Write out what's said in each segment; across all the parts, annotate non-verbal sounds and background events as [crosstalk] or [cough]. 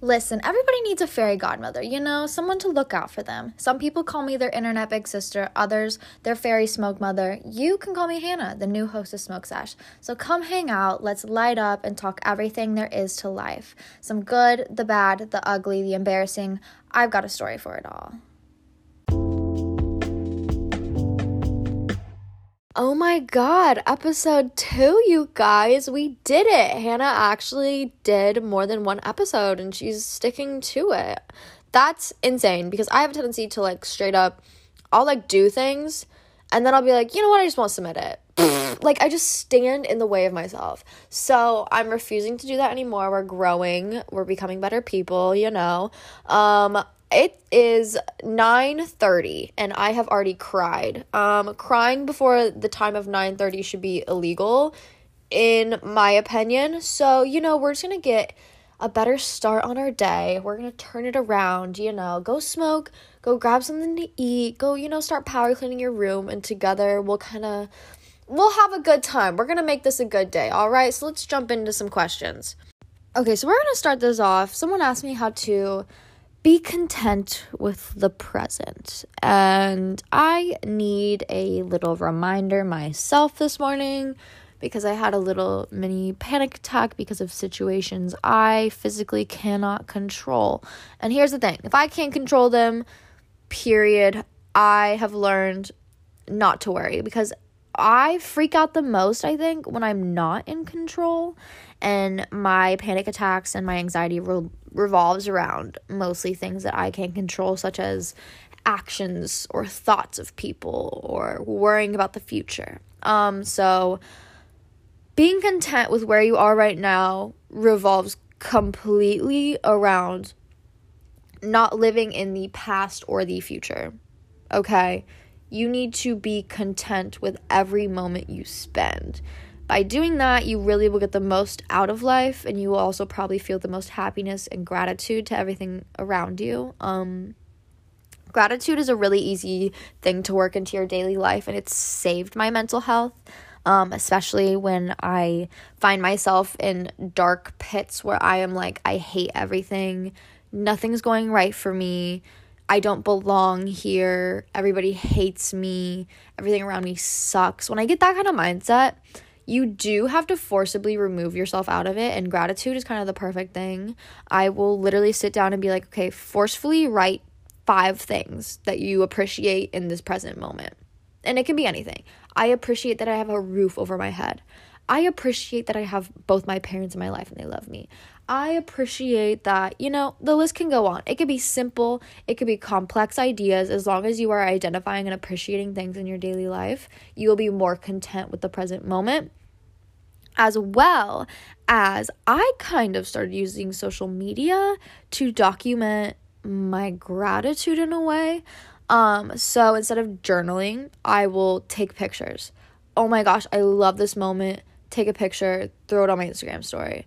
Listen, everybody needs a fairy godmother, you know, someone to look out for them. Some people call me their internet big sister, others their fairy smoke mother. You can call me Hannah, the new host of Smoke Sesh. So come hang out, let's light up and talk everything there is to life. Some good, the bad, the ugly, the embarrassing. I've got a story for it all. Oh my god, episode two, you guys. We did it. Hannah actually did more than one episode and she's sticking to it. That's insane because I have a tendency to like straight up, I'll like do things and then I'll be like, you know what, I just won't submit it. [laughs] like I just stand in the way of myself. So I'm refusing to do that anymore. We're growing, we're becoming better people, you know. Um, it is 9:30 and I have already cried. Um crying before the time of 9:30 should be illegal in my opinion. So, you know, we're just going to get a better start on our day. We're going to turn it around, you know, go smoke, go grab something to eat, go, you know, start power cleaning your room and together we'll kind of we'll have a good time. We're going to make this a good day. All right? So, let's jump into some questions. Okay, so we're going to start this off. Someone asked me how to be content with the present. And I need a little reminder myself this morning because I had a little mini panic attack because of situations I physically cannot control. And here's the thing if I can't control them, period, I have learned not to worry because I freak out the most, I think, when I'm not in control. And my panic attacks and my anxiety re- revolves around mostly things that I can't control, such as actions or thoughts of people or worrying about the future. Um, so being content with where you are right now revolves completely around not living in the past or the future. Okay? You need to be content with every moment you spend. By doing that, you really will get the most out of life and you will also probably feel the most happiness and gratitude to everything around you. Um gratitude is a really easy thing to work into your daily life and it's saved my mental health. Um, especially when I find myself in dark pits where I am like, I hate everything, nothing's going right for me, I don't belong here, everybody hates me, everything around me sucks. When I get that kind of mindset, you do have to forcibly remove yourself out of it, and gratitude is kind of the perfect thing. I will literally sit down and be like, okay, forcefully write five things that you appreciate in this present moment. And it can be anything. I appreciate that I have a roof over my head. I appreciate that I have both my parents in my life and they love me. I appreciate that, you know, the list can go on. It could be simple, it could be complex ideas. As long as you are identifying and appreciating things in your daily life, you will be more content with the present moment. As well as I kind of started using social media to document my gratitude in a way. Um, so instead of journaling, I will take pictures. Oh my gosh, I love this moment. Take a picture, throw it on my Instagram story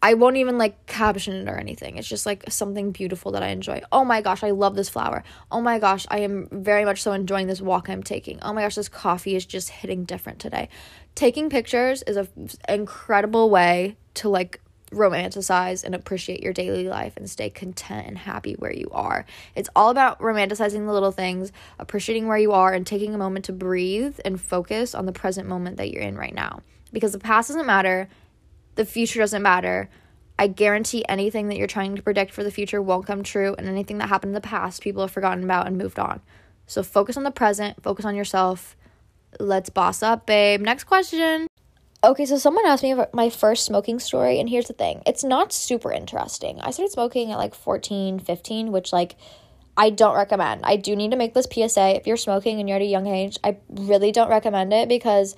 I won't even like caption it or anything. It's just like something beautiful that I enjoy. Oh my gosh, I love this flower. Oh my gosh, I am very much so enjoying this walk I'm taking. Oh my gosh, this coffee is just hitting different today. Taking pictures is a incredible way to like romanticize and appreciate your daily life and stay content and happy where you are. It's all about romanticizing the little things, appreciating where you are and taking a moment to breathe and focus on the present moment that you're in right now. Because the past doesn't matter the future doesn't matter. I guarantee anything that you're trying to predict for the future won't come true, and anything that happened in the past, people have forgotten about and moved on. So focus on the present, focus on yourself. Let's boss up, babe. Next question. Okay, so someone asked me about my first smoking story, and here's the thing it's not super interesting. I started smoking at like 14, 15, which, like, I don't recommend. I do need to make this PSA. If you're smoking and you're at a young age, I really don't recommend it because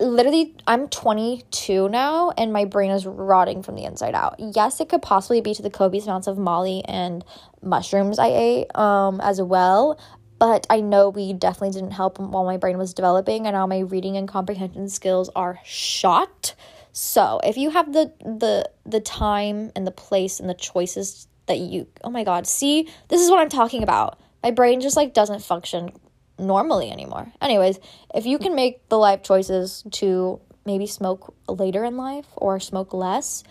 literally I'm 22 now and my brain is rotting from the inside out. Yes, it could possibly be to the copious amounts of Molly and mushrooms I ate um as well, but I know we definitely didn't help while my brain was developing and now my reading and comprehension skills are shot. So, if you have the the the time and the place and the choices that you oh my god, see, this is what I'm talking about. My brain just like doesn't function normally anymore. Anyways, if you can make the life choices to maybe smoke later in life or smoke less,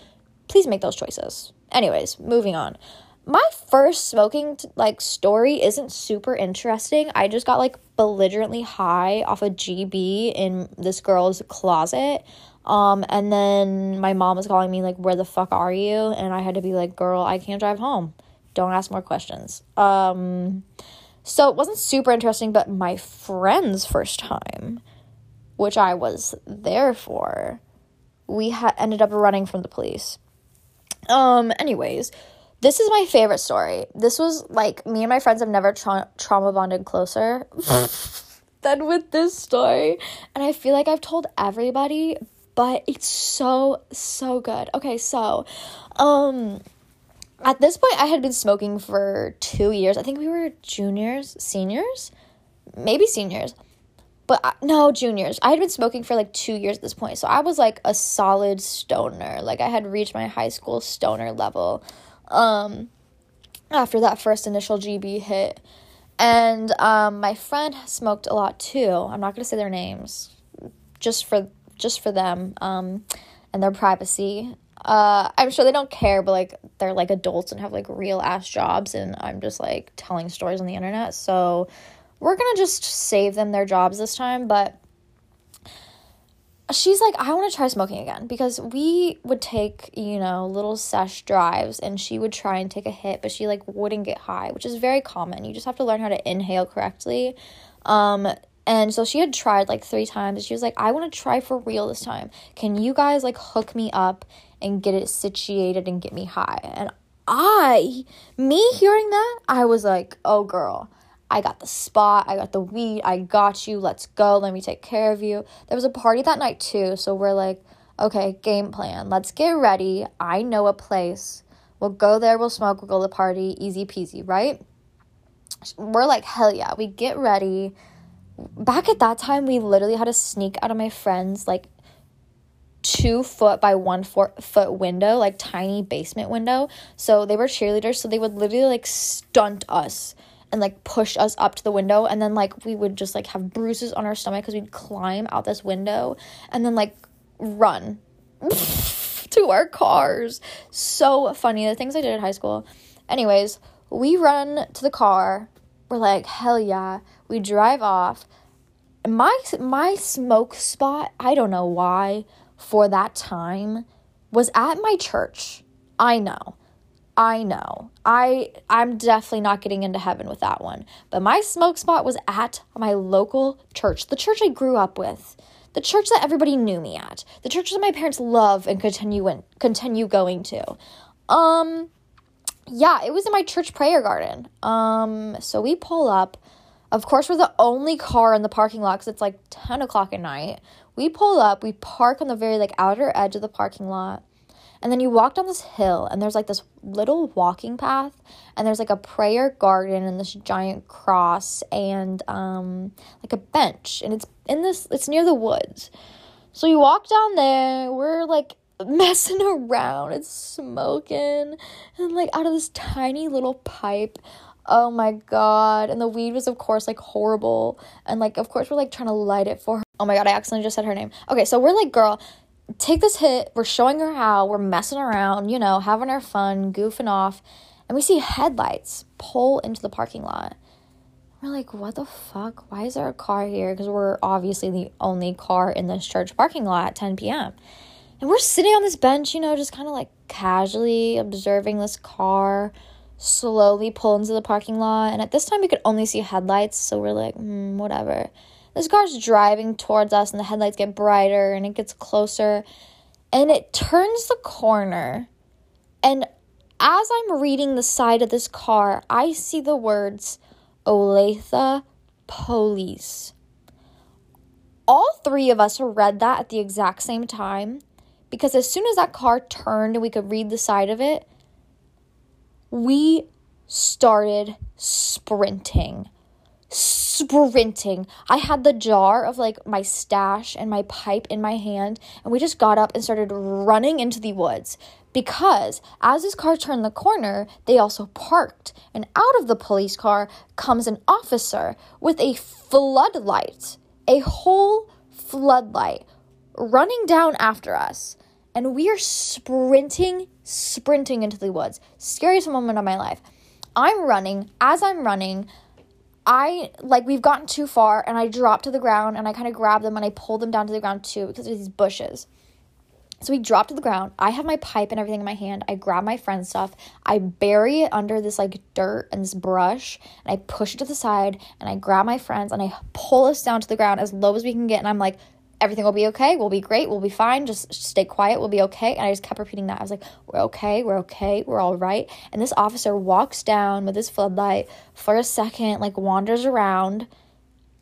please make those choices. Anyways, moving on. My first smoking like story isn't super interesting. I just got like belligerently high off a GB in this girl's closet. Um, and then my mom was calling me like, "Where the fuck are you?" And I had to be like, "Girl, I can't drive home. Don't ask more questions." Um, so it wasn't super interesting, but my friend's first time, which I was there for, we ended up running from the police. Um, anyways, this is my favorite story. This was like me and my friends have never tra- trauma bonded closer [laughs] than with this story. And I feel like I've told everybody, but it's so so good. Okay, so um at this point I had been smoking for 2 years. I think we were juniors, seniors, maybe seniors. But I, no, juniors. I had been smoking for like 2 years at this point. So I was like a solid stoner. Like I had reached my high school stoner level um after that first initial GB hit. And um, my friend smoked a lot too. I'm not gonna say their names, just for just for them um, and their privacy. Uh, I'm sure they don't care, but like they're like adults and have like real ass jobs, and I'm just like telling stories on the internet. So we're gonna just save them their jobs this time. But she's like, I want to try smoking again because we would take, you know, little sesh drives and she would try and take a hit, but she like wouldn't get high, which is very common. You just have to learn how to inhale correctly. Um, and so she had tried like three times. And she was like, I want to try for real this time. Can you guys like hook me up and get it situated and get me high? And I, me hearing that, I was like, oh girl, I got the spot, I got the weed, I got you, let's go, let me take care of you. There was a party that night too, so we're like, okay, game plan, let's get ready. I know a place. We'll go there, we'll smoke, we'll go to the party, easy peasy, right? We're like, hell yeah, we get ready back at that time we literally had to sneak out of my friend's like two foot by one four foot window like tiny basement window so they were cheerleaders so they would literally like stunt us and like push us up to the window and then like we would just like have bruises on our stomach because we'd climb out this window and then like run [laughs] to our cars so funny the things i did at high school anyways we run to the car we're like hell yeah we drive off. My my smoke spot, I don't know why, for that time was at my church. I know. I know. I I'm definitely not getting into heaven with that one. But my smoke spot was at my local church, the church I grew up with, the church that everybody knew me at, the church that my parents love and continue in, continue going to. Um yeah, it was in my church prayer garden. Um so we pull up of course, we're the only car in the parking lot because it's like 10 o'clock at night. We pull up, we park on the very like outer edge of the parking lot. And then you walk down this hill and there's like this little walking path and there's like a prayer garden and this giant cross and um like a bench and it's in this it's near the woods. So you walk down there, we're like [laughs] messing around, it's smoking and like out of this tiny little pipe Oh my god. And the weed was of course like horrible. And like of course we're like trying to light it for her. Oh my god, I accidentally just said her name. Okay, so we're like, girl, take this hit. We're showing her how. We're messing around, you know, having our fun, goofing off. And we see headlights pull into the parking lot. We're like, what the fuck? Why is there a car here? Because we're obviously the only car in this church parking lot at 10 p.m. And we're sitting on this bench, you know, just kind of like casually observing this car slowly pull into the parking lot. And at this time, we could only see headlights. So we're like, hmm, whatever. This car's driving towards us, and the headlights get brighter and it gets closer. And it turns the corner. And as I'm reading the side of this car, I see the words Olathe Police. All three of us read that at the exact same time because as soon as that car turned and we could read the side of it, we started sprinting. Sprinting. I had the jar of like my stash and my pipe in my hand, and we just got up and started running into the woods. Because as this car turned the corner, they also parked, and out of the police car comes an officer with a floodlight, a whole floodlight running down after us. and we are sprinting, sprinting into the woods. Scariest moment of my life. I'm running. As I'm running, I like we've gotten too far and I drop to the ground and I kind of grab them and I pull them down to the ground too because of these bushes. So we drop to the ground. I have my pipe and everything in my hand. I grab my friend's stuff. I bury it under this like dirt and this brush and I push it to the side and I grab my friends and I pull us down to the ground as low as we can get and I'm like everything will be okay. We'll be great. We'll be fine. Just stay quiet. We'll be okay. And I just kept repeating that. I was like, we're okay. We're okay. We're all right. And this officer walks down with his floodlight for a second, like wanders around.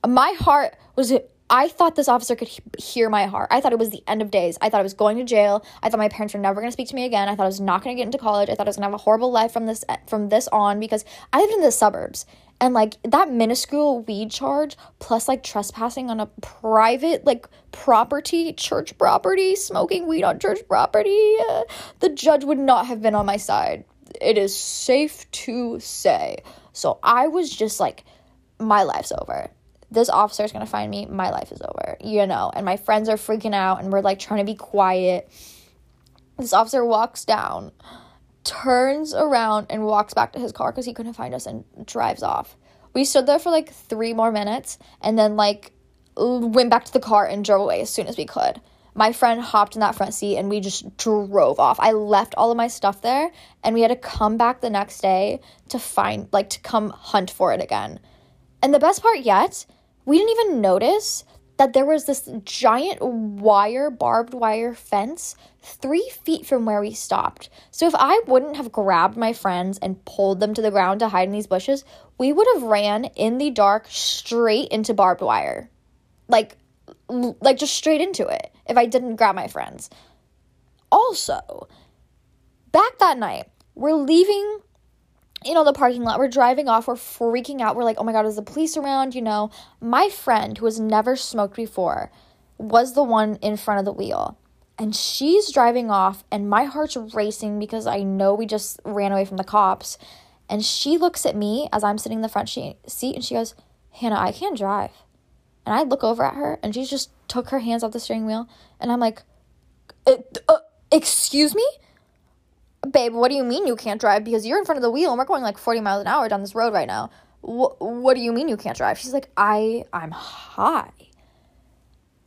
My heart was. I thought this officer could he- hear my heart. I thought it was the end of days. I thought I was going to jail. I thought my parents were never going to speak to me again. I thought I was not going to get into college. I thought I was going to have a horrible life from this from this on because I lived in the suburbs and like that minuscule weed charge plus like trespassing on a private like property church property smoking weed on church property uh, the judge would not have been on my side it is safe to say so i was just like my life's over this officer is going to find me my life is over you know and my friends are freaking out and we're like trying to be quiet this officer walks down turns around and walks back to his car because he couldn't find us and drives off. We stood there for like three more minutes and then like went back to the car and drove away as soon as we could. My friend hopped in that front seat and we just drove off. I left all of my stuff there and we had to come back the next day to find, like, to come hunt for it again. And the best part yet, we didn't even notice that there was this giant wire, barbed wire fence three feet from where we stopped. So if I wouldn't have grabbed my friends and pulled them to the ground to hide in these bushes, we would have ran in the dark straight into barbed wire. Like like just straight into it if I didn't grab my friends. Also, back that night, we're leaving you know, the parking lot. We're driving off. We're freaking out. We're like, oh my God, is the police around? You know, my friend who has never smoked before was the one in front of the wheel and she's driving off and my heart's racing because I know we just ran away from the cops and she looks at me as I'm sitting in the front seat and she goes, "Hannah, I can't drive." And I look over at her and she just took her hands off the steering wheel and I'm like, uh, uh, "Excuse me?" Babe, what do you mean you can't drive? Because you're in front of the wheel and we're going like 40 miles an hour down this road right now. Wh- what do you mean you can't drive? She's like, I, I'm high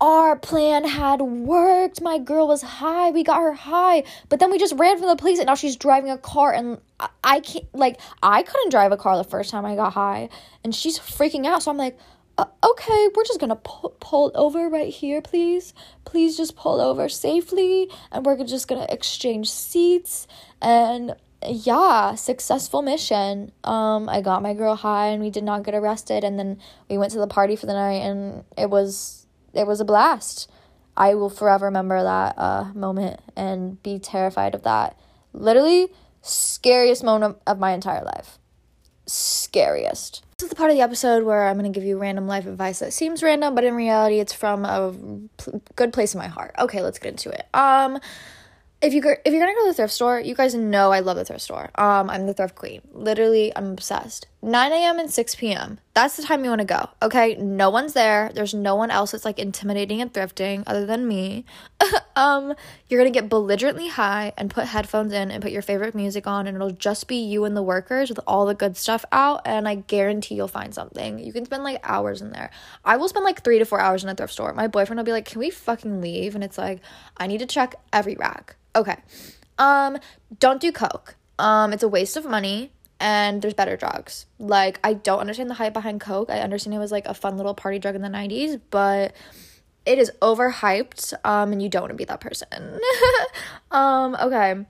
our plan had worked. My girl was high. We got her high. But then we just ran from the police and now she's driving a car and I, I can't like I couldn't drive a car the first time I got high and she's freaking out. So I'm like, uh, okay, we're just gonna pull, pull over right here, please. Please just pull over safely, and we're just gonna exchange seats. And yeah, successful mission. Um, I got my girl high, and we did not get arrested. And then we went to the party for the night, and it was it was a blast. I will forever remember that uh, moment and be terrified of that. Literally, scariest moment of my entire life. Scariest. Is the part of the episode where I'm going to give you random life advice that seems random, but in reality, it's from a good place in my heart. Okay, let's get into it. Um, if you go, if you're gonna go to the thrift store, you guys know I love the thrift store. Um, I'm the thrift queen. Literally, I'm obsessed. 9 a.m. and 6 p.m. That's the time you want to go. Okay, no one's there. There's no one else that's like intimidating and thrifting other than me. [laughs] um, you're gonna get belligerently high and put headphones in and put your favorite music on, and it'll just be you and the workers with all the good stuff out. And I guarantee you'll find something. You can spend like hours in there. I will spend like three to four hours in a thrift store. My boyfriend will be like, "Can we fucking leave?" And it's like, I need to check every rack Okay. Um, don't do coke. Um, it's a waste of money and there's better drugs. Like I don't understand the hype behind coke. I understand it was like a fun little party drug in the 90s, but it is overhyped um and you don't want to be that person. [laughs] um okay.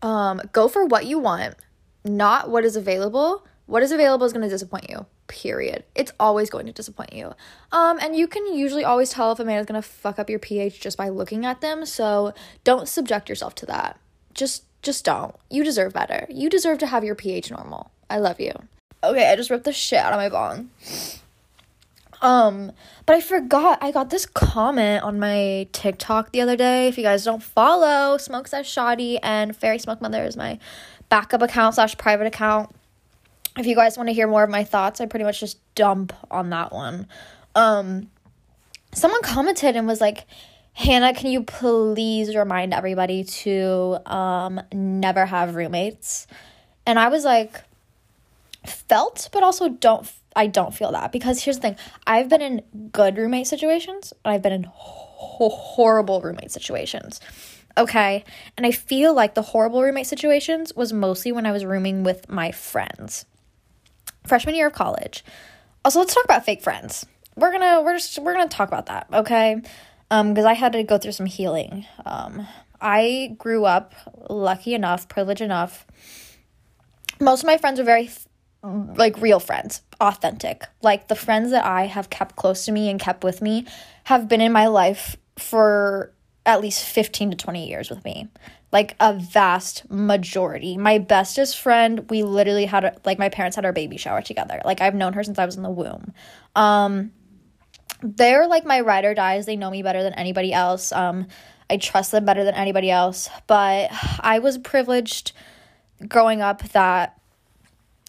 Um go for what you want, not what is available. What is available is going to disappoint you period. It's always going to disappoint you. Um, and you can usually always tell if a man is gonna fuck up your pH just by looking at them. So don't subject yourself to that. Just just don't. You deserve better. You deserve to have your pH normal. I love you. Okay, I just ripped the shit out of my bong. Um, but I forgot I got this comment on my TikTok the other day. If you guys don't follow, Smoke Says Shoddy and Fairy Smoke Mother is my backup account slash private account if you guys want to hear more of my thoughts, I pretty much just dump on that one. Um, someone commented and was like, Hannah, can you please remind everybody to um, never have roommates? And I was like, felt, but also don't. I don't feel that because here's the thing: I've been in good roommate situations, and I've been in ho- horrible roommate situations. Okay, and I feel like the horrible roommate situations was mostly when I was rooming with my friends. Freshman year of college. Also, let's talk about fake friends. We're gonna we're just we're gonna talk about that, okay? Um, because I had to go through some healing. Um, I grew up lucky enough, privileged enough. Most of my friends were very like real friends, authentic. Like the friends that I have kept close to me and kept with me have been in my life for at least 15 to 20 years with me. Like a vast majority. My bestest friend, we literally had a, like my parents had our baby shower together. Like I've known her since I was in the womb. Um they're like my ride or dies. They know me better than anybody else. Um I trust them better than anybody else. But [sighs] I was privileged growing up that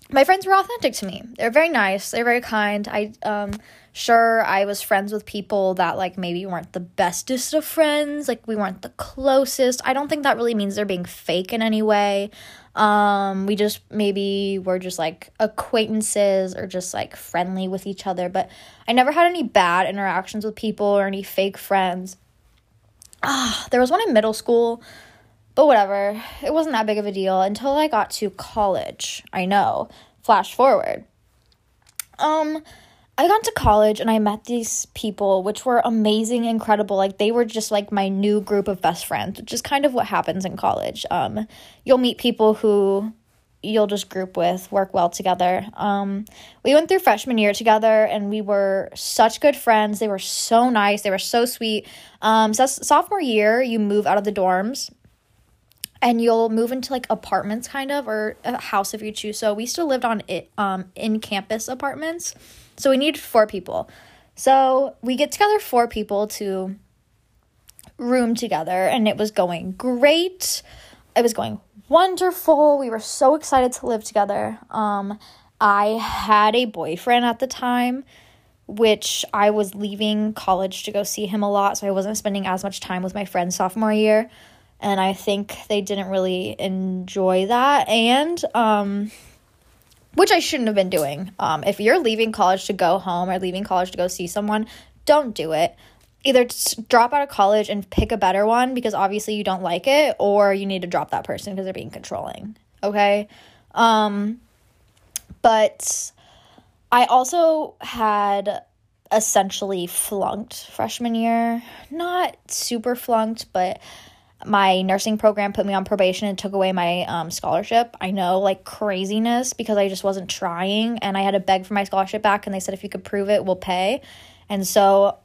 my friends were authentic to me. They're very nice. They're very kind. I um sure I was friends with people that like maybe weren't the bestest of friends, like we weren't the closest. I don't think that really means they're being fake in any way. Um we just maybe were just like acquaintances or just like friendly with each other, but I never had any bad interactions with people or any fake friends. Ah, there was one in middle school but whatever, it wasn't that big of a deal until I got to college. I know. Flash forward. Um, I got to college and I met these people, which were amazing, incredible. Like they were just like my new group of best friends, which is kind of what happens in college. Um, you'll meet people who you'll just group with, work well together. Um, we went through freshman year together and we were such good friends. They were so nice. They were so sweet. Um, so sophomore year, you move out of the dorms and you'll move into like apartments kind of or a house if you choose so we still lived on it um in campus apartments so we needed four people. So we get together four people to room together and it was going great. It was going wonderful. We were so excited to live together. Um i had a boyfriend at the time which i was leaving college to go see him a lot so i wasn't spending as much time with my friends sophomore year. And I think they didn't really enjoy that. And um which I shouldn't have been doing. Um if you're leaving college to go home or leaving college to go see someone, don't do it. Either drop out of college and pick a better one because obviously you don't like it or you need to drop that person because they're being controlling. Okay? Um but I also had essentially flunked freshman year. Not super flunked, but my nursing program put me on probation and took away my um, scholarship. I know, like craziness, because I just wasn't trying and I had to beg for my scholarship back. And they said, if you could prove it, we'll pay. And so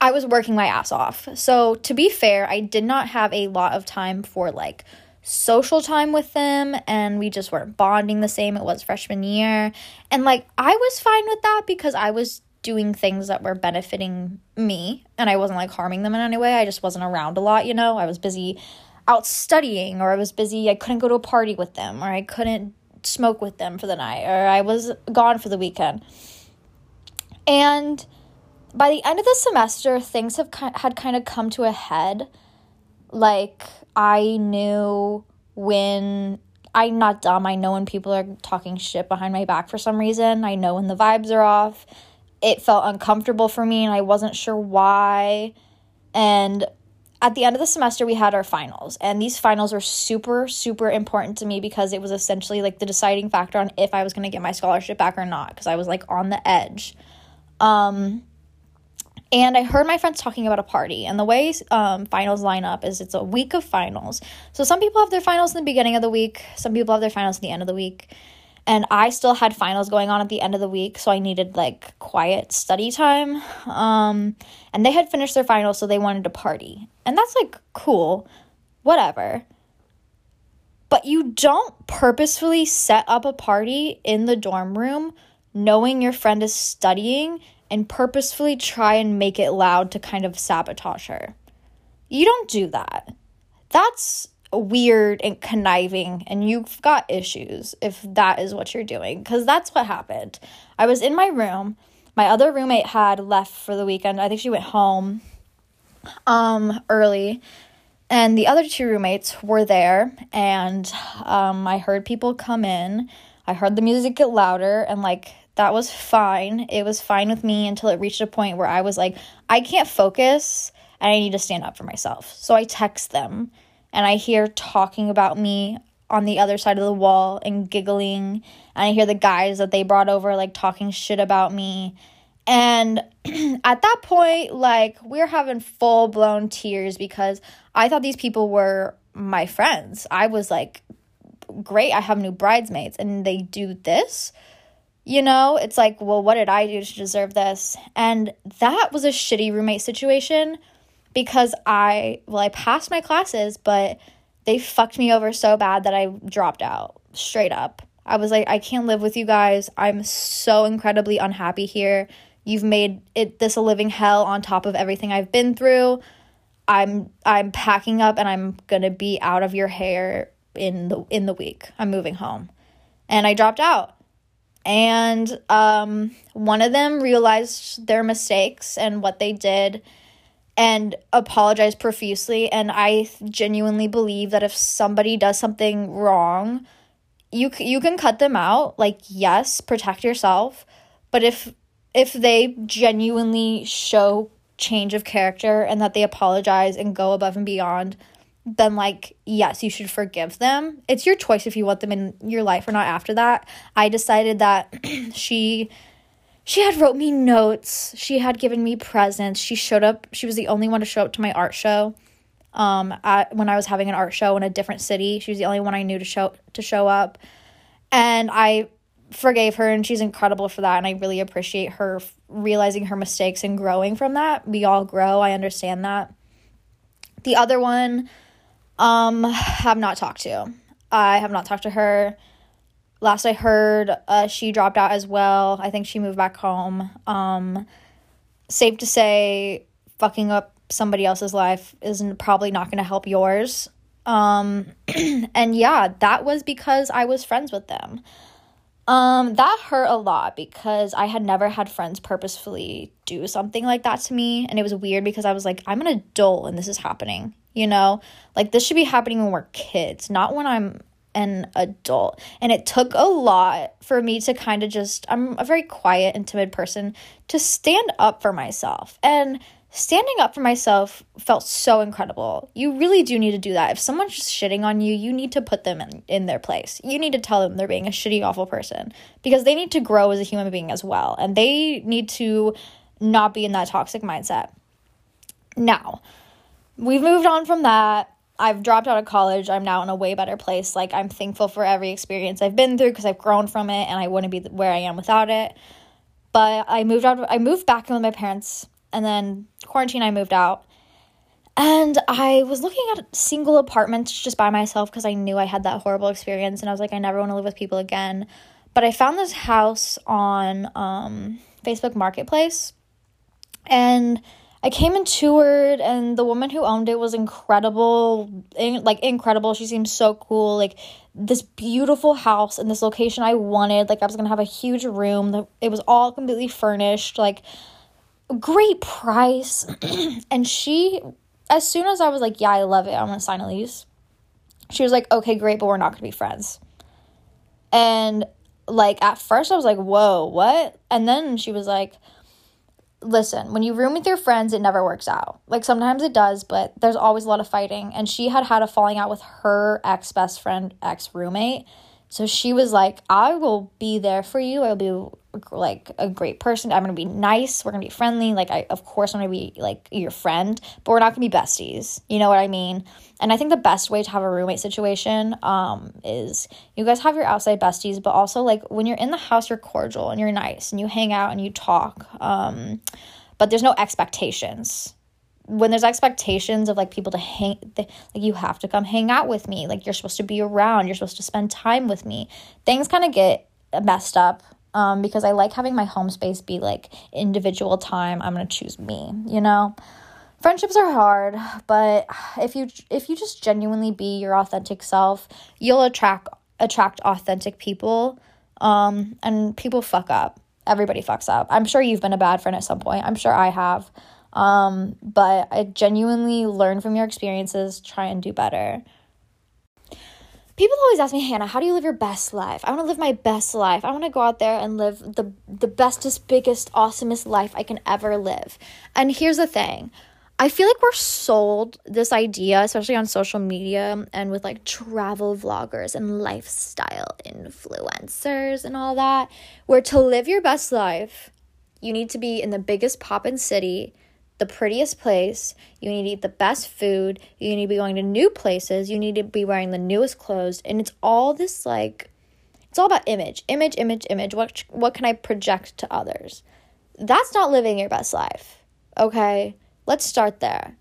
I was working my ass off. So to be fair, I did not have a lot of time for like social time with them and we just weren't bonding the same it was freshman year and like i was fine with that because i was doing things that were benefiting me and I wasn't like harming them in any way. I just wasn't around a lot, you know. I was busy out studying or I was busy I couldn't go to a party with them or I couldn't smoke with them for the night or I was gone for the weekend. And by the end of the semester, things have had kind of come to a head. Like I knew when I'm not dumb. I know when people are talking shit behind my back for some reason. I know when the vibes are off it felt uncomfortable for me and I wasn't sure why. And at the end of the semester, we had our finals, and these finals were super, super important to me because it was essentially like the deciding factor on if I was going to get my scholarship back or not because I was like on the edge. Um, and I heard my friends talking about a party, and the way um, finals line up is it's a week of finals. So some people have their finals in the beginning of the week, some people have their finals at the end of the week and I still had finals going on at the end of the week, so I needed like quiet study time. Um, and they had finished their finals, so they wanted to party. And that's like cool, whatever. But you don't purposefully set up a party in the dorm room knowing your friend is studying and purposefully try and make it loud to kind of sabotage her. You don't do that. That's weird and conniving and you've got issues if that is what you're doing because that's what happened i was in my room my other roommate had left for the weekend i think she went home um, early, and the other two roommates were there, and um, I heard people come in. I heard the music get louder, and like that was fine. It was fine with me until it reached a point where I was like, I can't focus and I need to stand up for myself. So I text them and I hear talking about me on the other side of the wall and giggling. And I hear the guys that they brought over like talking shit about me. And [clears throat] at that point, like, we're having full blown tears because I thought these people were my friends. I was like, great, I have new bridesmaids, and they do this. You know, it's like, well, what did I do to deserve this? And that was a shitty roommate situation because I, well, I passed my classes, but they fucked me over so bad that I dropped out straight up. I was like, I can't live with you guys. I'm so incredibly unhappy here. You've made it this a living hell on top of everything I've been through. I'm I'm packing up and I'm going to be out of your hair in the in the week. I'm moving home. And I dropped out. And um one of them realized their mistakes and what they did and apologize profusely and I genuinely believe that if somebody does something wrong, you you can cut them out. Like yes, protect yourself, but if if they genuinely show change of character and that they apologize and go above and beyond, then like yes, you should forgive them. It's your choice if you want them in your life or not after that. I decided that [clears throat] she she had wrote me notes. She had given me presents. She showed up. She was the only one to show up to my art show. Um, at, when I was having an art show in a different city, she was the only one I knew to show to show up, and I forgave her and she's incredible for that and I really appreciate her realizing her mistakes and growing from that. We all grow, I understand that. The other one um have not talked to. I have not talked to her. Last I heard, uh, she dropped out as well. I think she moved back home. Um safe to say fucking up somebody else's life is probably not going to help yours. Um [clears throat] and yeah, that was because I was friends with them. Um, that hurt a lot because I had never had friends purposefully do something like that to me. And it was weird because I was like, I'm an adult and this is happening, you know? Like, this should be happening when we're kids, not when I'm an adult. And it took a lot for me to kind of just, I'm a very quiet and timid person, to stand up for myself. And standing up for myself felt so incredible. You really do need to do that. If someone's just shitting on you, you need to put them in, in their place. You need to tell them they're being a shitty, awful person because they need to grow as a human being as well. And they need to not be in that toxic mindset. Now, we've moved on from that. I've dropped out of college. I'm now in a way better place. Like, I'm thankful for every experience I've been through because I've grown from it and I wouldn't be where I am without it. But I moved out, I moved back in with my parents and then quarantine I moved out. And I was looking at single apartments just by myself because I knew I had that horrible experience and I was like I never want to live with people again. But I found this house on um, Facebook Marketplace and I came and toured and the woman who owned it was incredible, in, like incredible. She seemed so cool. Like this beautiful house in this location I wanted. Like I was to have a huge room. It was all completely furnished. Like great price. [clears throat] and she, as soon as I was like, yeah, I love it, I'm gonna sign a lease, she was like, okay, great, but we're not gonna be friends. And like at first I was like, whoa, what? And then she was like, listen, when you room with your friends, it never works out. Like sometimes it does, but there's always a lot of fighting. And she had had a falling out with her ex best friend, ex roommate. So she was like, I will be there for you. I'll be like a great person. I'm gonna be nice. We're gonna be friendly. Like I, of course, I'm gonna be like your friend, but we're not gonna be besties. You know what I mean? And I think the best way to have a roommate situation um, is you guys have your outside besties, but also like when you're in the house, you're cordial and you're nice and you hang out and you talk. Um, but there's no expectations when there's expectations of like people to hang like you have to come hang out with me like you're supposed to be around you're supposed to spend time with me things kind of get messed up um, because I like having my home space be like individual time. I'm gonna choose me, you know. Friendships are hard, but if you if you just genuinely be your authentic self, you'll attract attract authentic people. Um, and people fuck up. Everybody fucks up. I'm sure you've been a bad friend at some point. I'm sure I have. Um, but I genuinely learn from your experiences, try and do better. People always ask me, Hannah, how do you live your best life? I want to live my best life. I want to go out there and live the the bestest, biggest, awesomest life I can ever live. And here's the thing. I feel like we're sold this idea, especially on social media and with like travel vloggers and lifestyle influencers and all that, where to live your best life, you need to be in the biggest pop in city the prettiest place. You need to eat the best food. You need to be going to new places. You need to be wearing the newest clothes. And it's all this like it's all about image. Image, image, image. What what can I project to others? That's not living your best life. Okay? Let's start there.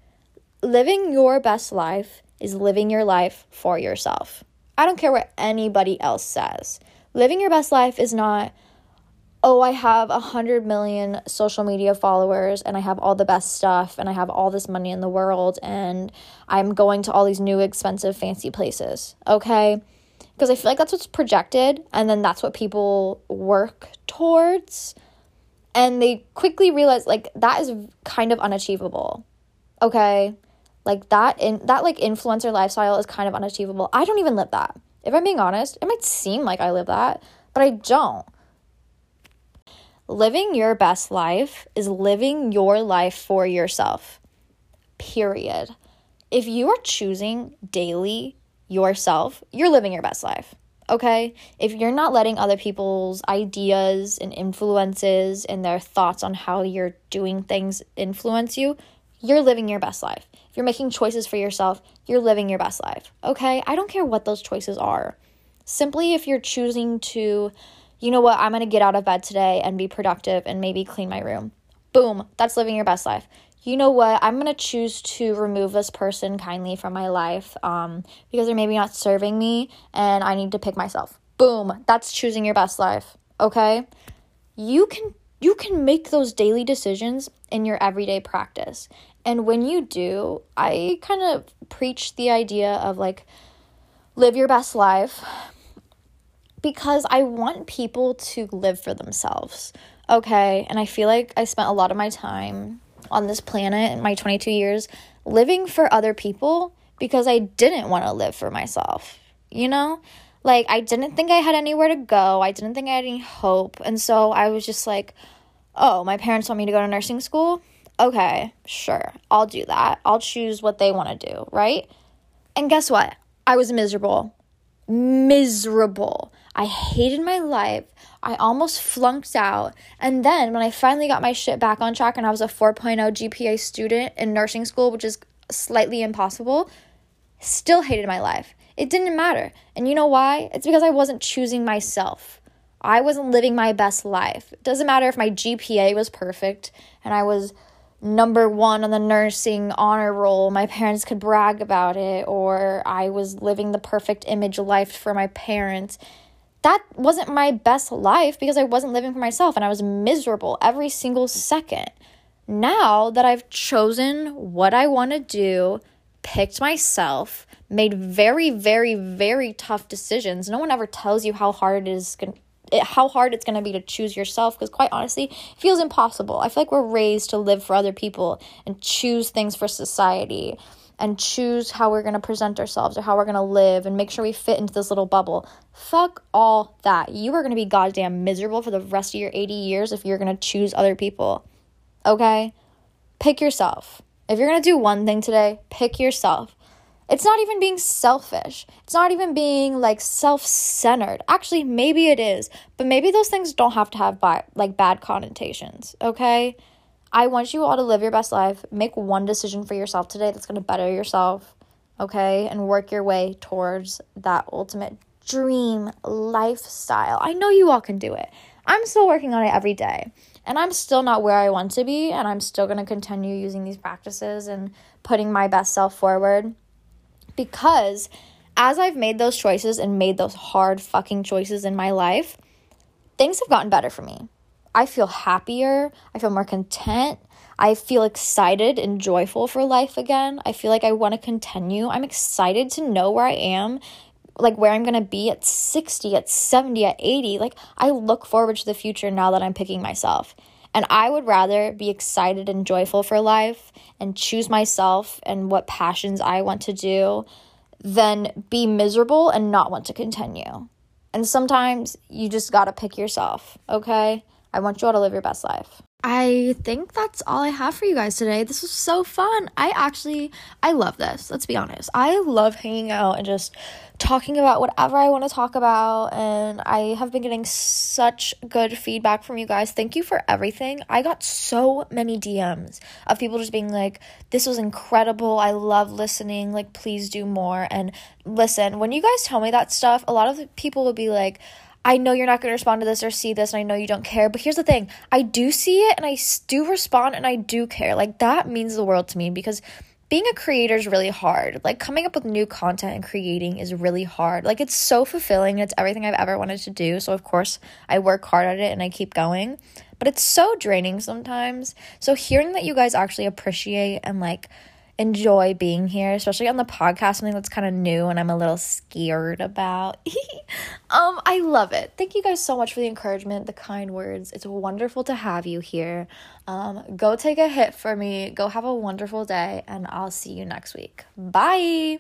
Living your best life is living your life for yourself. I don't care what anybody else says. Living your best life is not oh, I have a hundred million social media followers and I have all the best stuff and I have all this money in the world and I'm going to all these new expensive fancy places. Okay? Because I feel like that's what's projected and then that's what people work towards. And they quickly realize like that is kind of unachievable. Okay? Like that in that like influencer lifestyle is kind of unachievable. I don't even live that. If I'm being honest, it might seem like I live that, but I don't Living your best life is living your life for yourself. Period. If you are choosing daily yourself, you're living your best life. Okay? If you're not letting other people's ideas and influences and their thoughts on how you're doing things influence you, you're living your best life. If you're making choices for yourself, you're living your best life. Okay? I don't care what those choices are. Simply if you're choosing to you know what, I'm going to get out of bed today and be productive and maybe clean my room. Boom, that's living your best life. You know what, I'm going to choose to remove this person kindly from my life um, because they're maybe not serving me and I need to pick myself. Boom, that's choosing your best life. Okay? You can you can make those daily decisions in your everyday practice. And when you do, I kind of preach the idea of like live your best life because I want people to live for themselves. Okay. And I feel like I spent a lot of my time on this planet in my 22 years living for other people because I didn't want to live for myself. You know? Like, I didn't think I had anywhere to go. I didn't think I had any hope. And so I was just like, oh, my parents want me to go to nursing school? Okay, sure. I'll do that. I'll choose what they want to do, right? And guess what? I was miserable. Miserable. I hated my life. I almost flunked out. And then when I finally got my shit back on track and I was a 4.0 GPA student in nursing school, which is slightly impossible, still hated my life. It didn't matter. And you know why? It's because I wasn't choosing myself. I wasn't living my best life. It doesn't matter if my GPA was perfect and I was number one on the nursing honor roll. My parents could brag about it, or I was living the perfect image life for my parents that wasn't my best life because I wasn't living for myself and I was miserable every single second. Now that I've chosen what I want to do, picked myself, made very, very, very tough decisions. No one ever tells you how hard it is going how hard it's going to be to choose yourself because quite honestly it feels impossible i feel like we're raised to live for other people and choose things for society and choose how we're going to present ourselves or how we're going to live and make sure we fit into this little bubble. Fuck all that. You are going to be goddamn miserable for the rest of your 80 years if you're going to choose other people. Okay? Pick yourself. If you're going to do one thing today, pick yourself. It's not even being selfish. It's not even being like self-centered. Actually, maybe it is, but maybe those things don't have to have bi- like bad connotations, okay? I want you all to live your best life. Make one decision for yourself today that's going to better yourself, okay? And work your way towards that ultimate dream lifestyle. I know you all can do it. I'm still working on it every day. And I'm still not where I want to be. And I'm still going to continue using these practices and putting my best self forward. Because as I've made those choices and made those hard fucking choices in my life, things have gotten better for me. I feel happier. I feel more content. I feel excited and joyful for life again. I feel like I want to continue. I'm excited to know where I am, like where I'm going to be at 60, at 70, at 80. Like I look forward to the future now that I'm picking myself. And I would rather be excited and joyful for life and choose myself and what passions I want to do than be miserable and not want to continue. And sometimes you just got to pick yourself, okay? I want you all to live your best life. I think that's all I have for you guys today. This was so fun. I actually I love this. Let's be honest. I love hanging out and just talking about whatever I want to talk about and I have been getting such good feedback from you guys. Thank you for everything. I got so many DMs of people just being like, "This was incredible. I love listening. Like please do more." And listen, when you guys tell me that stuff, a lot of people would be like, I know you're not going to respond to this or see this, and I know you don't care. But here's the thing I do see it, and I do respond, and I do care. Like, that means the world to me because being a creator is really hard. Like, coming up with new content and creating is really hard. Like, it's so fulfilling. It's everything I've ever wanted to do. So, of course, I work hard at it and I keep going. But it's so draining sometimes. So, hearing that you guys actually appreciate and like, enjoy being here, especially on the podcast, something that's kind of new and I'm a little scared about. [laughs] um, I love it. Thank you guys so much for the encouragement, the kind words. It's wonderful to have you here. Um, go take a hit for me. Go have a wonderful day, and I'll see you next week. Bye.